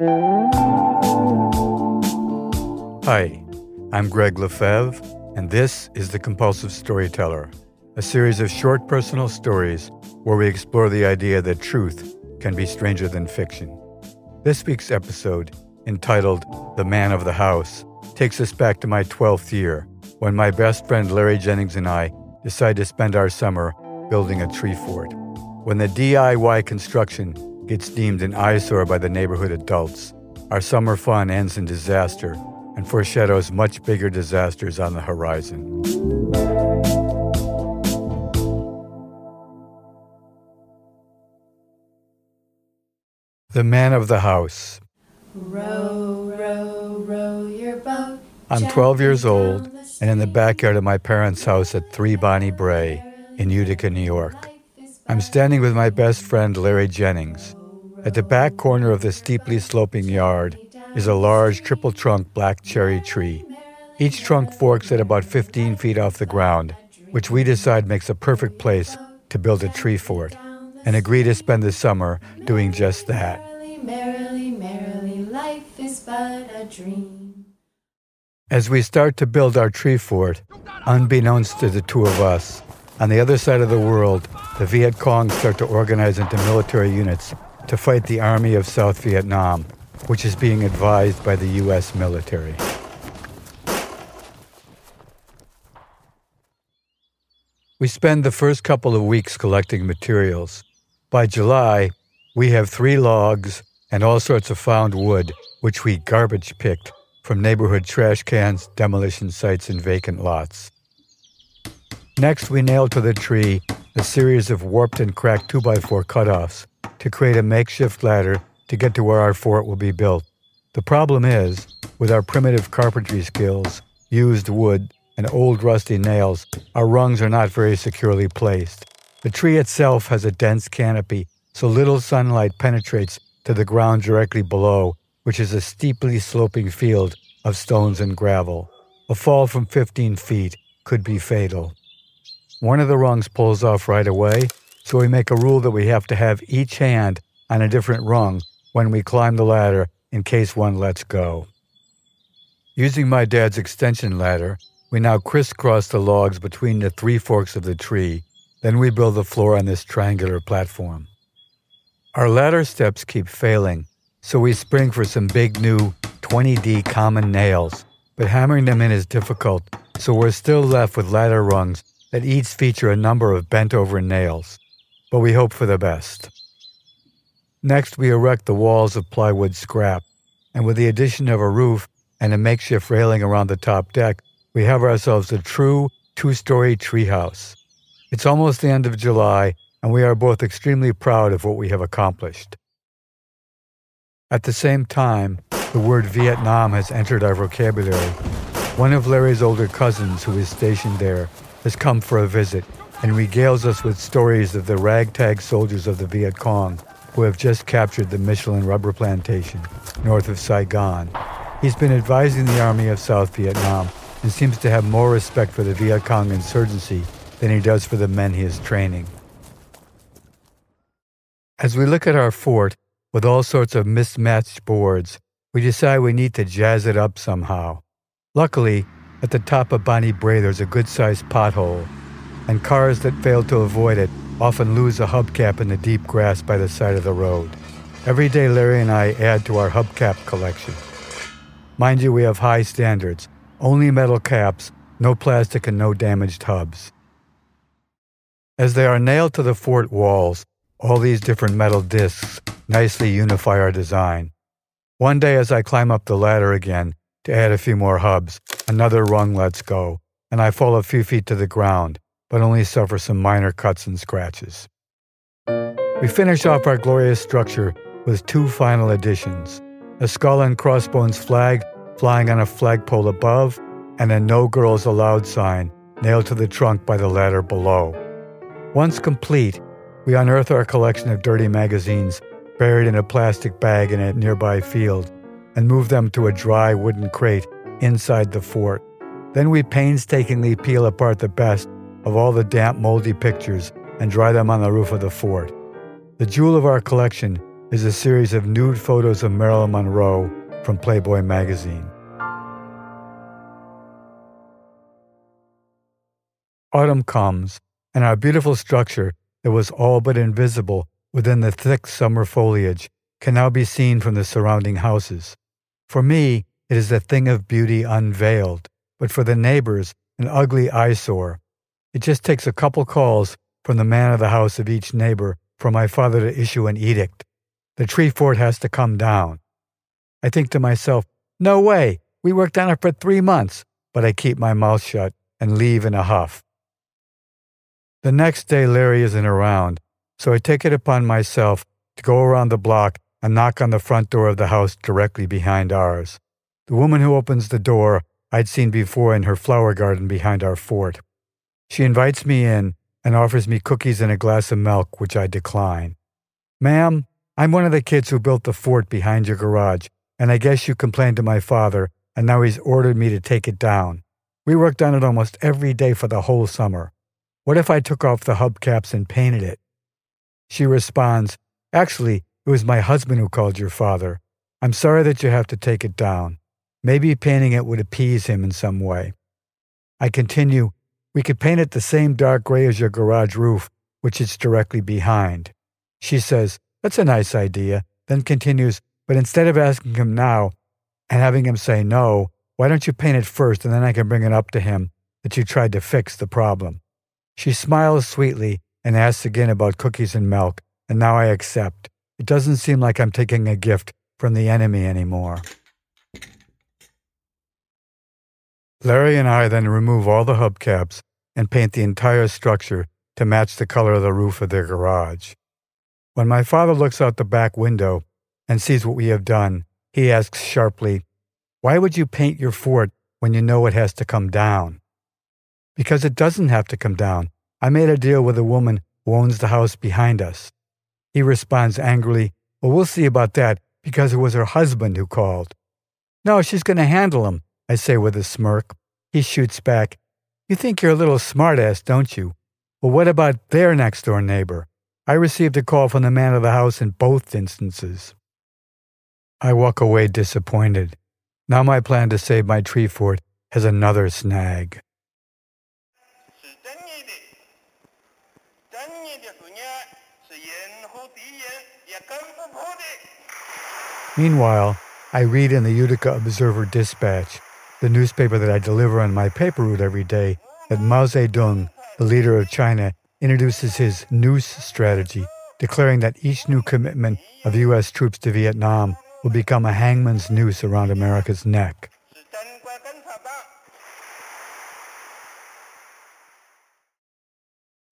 Hi, I'm Gregg LeFevre, and this is The Compulsive Storyteller, a series of short personal stories where we explore the idea that truth can be stranger than fiction. This week's episode, entitled The Man of the House, takes us back to my 12th year when my best friend Larry Jennings and I decided to spend our summer building a tree fort. When the DIY construction gets deemed an eyesore by the neighborhood adults, our summer fun ends in disaster and foreshadows much bigger disasters on the horizon. The Man of the House. Row, row, row your boat. I'm 12 years old and in the backyard of my parents' house at 3 Bonnie Brae in Utica, New York. I'm standing with my best friend Larry Jennings. At the back corner of the steeply sloping yard is a large triple trunk black cherry tree. Each trunk forks at about 15 feet off the ground, which we decide makes a perfect place to build a tree fort, and agree to spend the summer doing just that. Merrily, merrily, merrily, life is but a dream. As we start to build our tree fort, unbeknownst to the two of us, on the other side of the world, the Viet Cong start to organize into military units to fight the Army of South Vietnam, which is being advised by the U.S. military. We spend the first couple of weeks collecting materials. By July, we have three logs and all sorts of found wood, which we garbage picked from neighborhood trash cans, demolition sites, and vacant lots. Next, we nail to the tree a series of warped and cracked 2x4 cutoffs to create a makeshift ladder to get to where our fort will be built. The problem is, with our primitive carpentry skills, used wood, and old rusty nails, our rungs are not very securely placed. The tree itself has a dense canopy, so little sunlight penetrates to the ground directly below, which is a steeply sloping field of stones and gravel. A fall from 15 feet could be fatal. One of the rungs pulls off right away, so we make a rule that we have to have each hand on a different rung when we climb the ladder in case one lets go. Using my dad's extension ladder, we now crisscross the logs between the three forks of the tree, then we build the floor on this triangular platform. Our ladder steps keep failing, so we spring for some big new 20D common nails, but hammering them in is difficult, so we're still left with ladder rungs that each feature a number of bent over nails. But we hope for the best. Next, we erect the walls of plywood scrap, and with the addition of a roof and a makeshift railing around the top deck, we have ourselves a true two story treehouse. It's almost the end of July, and we are both extremely proud of what we have accomplished. At the same time, the word Vietnam has entered our vocabulary. One of Larry's older cousins, who is stationed there, has come for a visit and regales us with stories of the ragtag soldiers of the Viet Cong who have just captured the Michelin rubber plantation north of Saigon. He's been advising the Army of South Vietnam and seems to have more respect for the Viet Cong insurgency than he does for the men he is training. As we look at our fort with all sorts of mismatched boards, we decide we need to jazz it up somehow. Luckily, at the top of Bonnie Brae there's a good sized pothole, and cars that fail to avoid it often lose a hubcap in the deep grass by the side of the road. Every day, Larry and I add to our hubcap collection. Mind you, we have high standards only metal caps, no plastic, and no damaged hubs. As they are nailed to the fort walls, all these different metal discs nicely unify our design. One day, as I climb up the ladder again to add a few more hubs, another rung lets go, and I fall a few feet to the ground but only suffer some minor cuts and scratches. We finish off our glorious structure with two final additions a skull and crossbones flag flying on a flagpole above, and a No Girls Allowed sign nailed to the trunk by the ladder below. Once complete, we unearth our collection of dirty magazines buried in a plastic bag in a nearby field and move them to a dry wooden crate inside the fort. Then we painstakingly peel apart the best of all the damp, moldy pictures and dry them on the roof of the fort. The jewel of our collection is a series of nude photos of Marilyn Monroe from Playboy magazine. Autumn comes, and our beautiful structure that was all but invisible within the thick summer foliage can now be seen from the surrounding houses. For me, it is a thing of beauty unveiled, but for the neighbors, an ugly eyesore. It just takes a couple calls from the man of the house of each neighbor for my father to issue an edict. The tree fort has to come down. I think to myself, no way, we worked on it for three months, but I keep my mouth shut and leave in a huff. The next day, Larry isn't around, so I take it upon myself to go around the block and knock on the front door of the house directly behind ours. The woman who opens the door I'd seen before in her flower garden behind our fort. She invites me in and offers me cookies and a glass of milk, which I decline. Ma'am, I'm one of the kids who built the fort behind your garage, and I guess you complained to my father, and now he's ordered me to take it down. We worked on it almost every day for the whole summer. What if I took off the hubcaps and painted it? She responds, Actually, it was my husband who called your father. I'm sorry that you have to take it down. Maybe painting it would appease him in some way. I continue, We could paint it the same dark gray as your garage roof, which it's directly behind. She says, That's a nice idea, then continues, But instead of asking him now and having him say no, why don't you paint it first and then I can bring it up to him that you tried to fix the problem? She smiles sweetly and asks again about cookies and milk, and now I accept. It doesn't seem like I'm taking a gift from the enemy anymore. Larry and I then remove all the hubcaps and paint the entire structure to match the color of the roof of their garage. When my father looks out the back window and sees what we have done, he asks sharply, Why would you paint your fort when you know it has to come down? because it doesn't have to come down. I made a deal with a woman who owns the house behind us. He responds angrily, Well, we'll see about that because it was her husband who called. No, she's going to handle him, I say with a smirk. He shoots back, You think you're a little smartass, don't you? Well, what about their next door neighbor? I received a call from the man of the house in both instances. I walk away disappointed. Now my plan to save my tree fort has another snag. Meanwhile, I read in the Utica Observer Dispatch, the newspaper that I deliver on my paper route every day, that Mao Zedong, the leader of China, introduces his noose strategy, declaring that each new commitment of U.S. troops to Vietnam will become a hangman's noose around America's neck.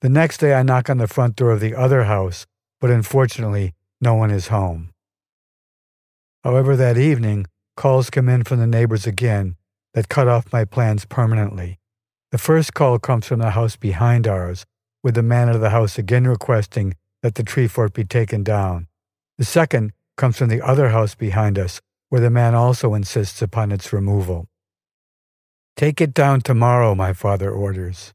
The next day, I knock on the front door of the other house, but unfortunately, no one is home. However, that evening, calls come in from the neighbors again that cut off my plans permanently. The first call comes from the house behind ours, with the man of the house again requesting that the tree fort be taken down. The second comes from the other house behind us, where the man also insists upon its removal. Take it down tomorrow, my father orders.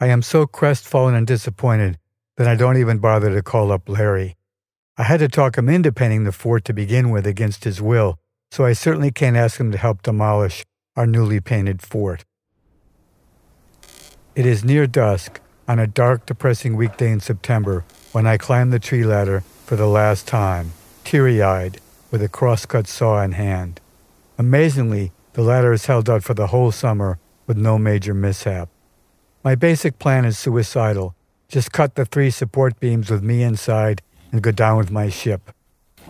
I am so crestfallen and disappointed that I don't even bother to call up Larry. I had to talk him into painting the fort to begin with against his will, so I certainly can't ask him to help demolish our newly painted fort. It is near dusk on a dark, depressing weekday in September when I climb the tree ladder for the last time, teary eyed, with a crosscut saw in hand. Amazingly, the ladder is held out for the whole summer with no major mishap. My basic plan is suicidal. Just cut the three support beams with me inside and go down with my ship.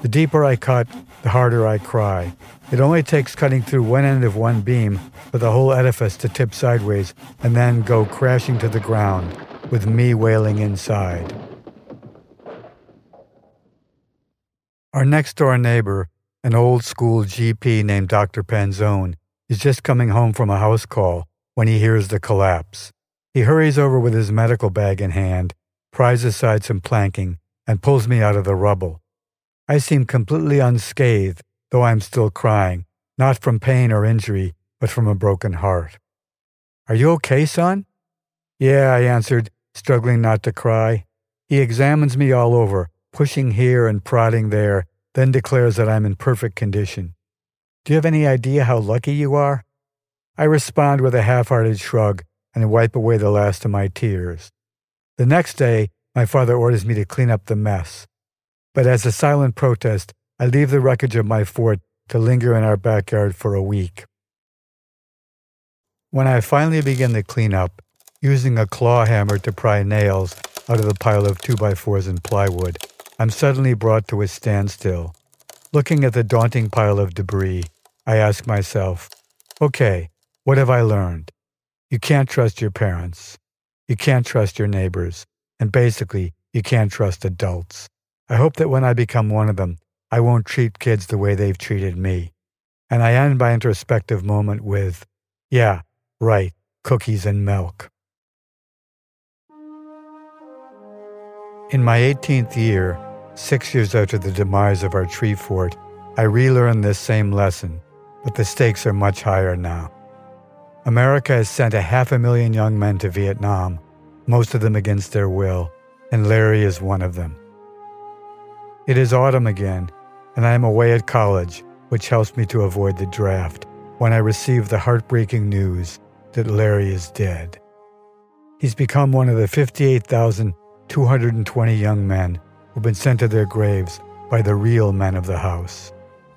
The deeper I cut, the harder I cry. It only takes cutting through one end of one beam for the whole edifice to tip sideways and then go crashing to the ground, with me wailing inside. Our next door neighbor, an old school GP named Dr. Panzone, is just coming home from a house call when he hears the collapse. He hurries over with his medical bag in hand, pries aside some planking, and pulls me out of the rubble. I seem completely unscathed, though I am still crying, not from pain or injury, but from a broken heart. Are you okay, son? Yeah, I answered, struggling not to cry. He examines me all over, pushing here and prodding there, then declares that I'm in perfect condition. Do you have any idea how lucky you are? I respond with a half hearted shrug and wipe away the last of my tears. The next day, my father orders me to clean up the mess. But as a silent protest, I leave the wreckage of my fort to linger in our backyard for a week. When I finally begin the cleanup, using a claw hammer to pry nails out of the pile of 2x4s and plywood, I'm suddenly brought to a standstill. Looking at the daunting pile of debris, I ask myself, okay, what have I learned? You can't trust your parents. You can't trust your neighbors. And basically, you can't trust adults. I hope that when I become one of them, I won't treat kids the way they've treated me. And I end my introspective moment with, yeah, right, cookies and milk. In my 18th year, six years after the demise of our tree fort, I relearned this same lesson, but the stakes are much higher now. America has sent a half a million young men to Vietnam, most of them against their will, and Larry is one of them. It is autumn again, and I am away at college, which helps me to avoid the draft, when I receive the heartbreaking news that Larry is dead. He's become one of the 58,220 young men who've been sent to their graves by the real men of the house.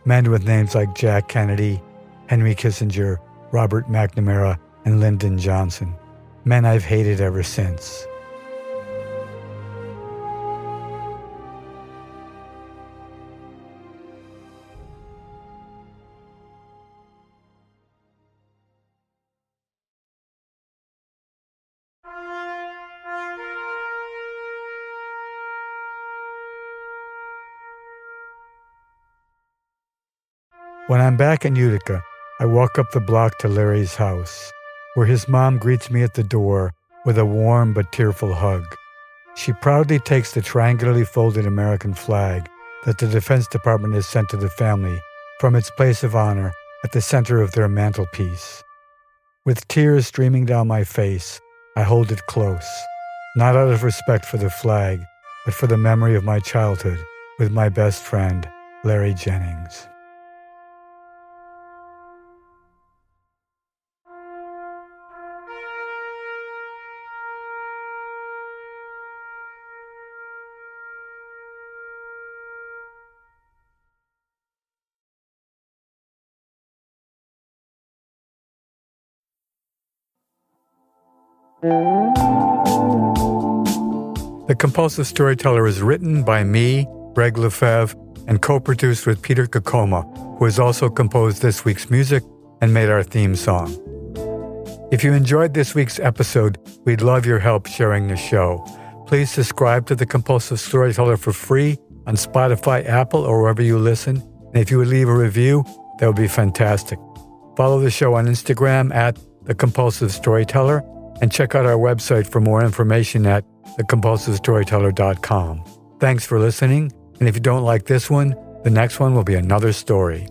Men with names like Jack Kennedy, Henry Kissinger, Robert McNamara, and Lyndon Johnson. Men I've hated ever since. When I'm back in Utica, I walk up the block to Larry's house, where his mom greets me at the door with a warm but tearful hug. She proudly takes the triangularly folded American flag that the Defense Department has sent to the family from its place of honor at the center of their mantelpiece. With tears streaming down my face, I hold it close, not out of respect for the flag, but for the memory of my childhood with my best friend, Larry Jennings. The Compulsive Storyteller is written by me, Gregg LeFevre, and co produced with Peter Kokoma, who has also composed this week's music and made our theme song. If you enjoyed this week's episode, we'd love your help sharing the show. Please subscribe to The Compulsive Storyteller for free on Spotify, Apple, or wherever you listen. And if you would leave a review, that would be fantastic. Follow the show on Instagram at The Compulsive Storyteller and check out our website for more information at thecompulsivestoryteller.com. Thanks for listening, and if you don't like this one, the next one will be another story.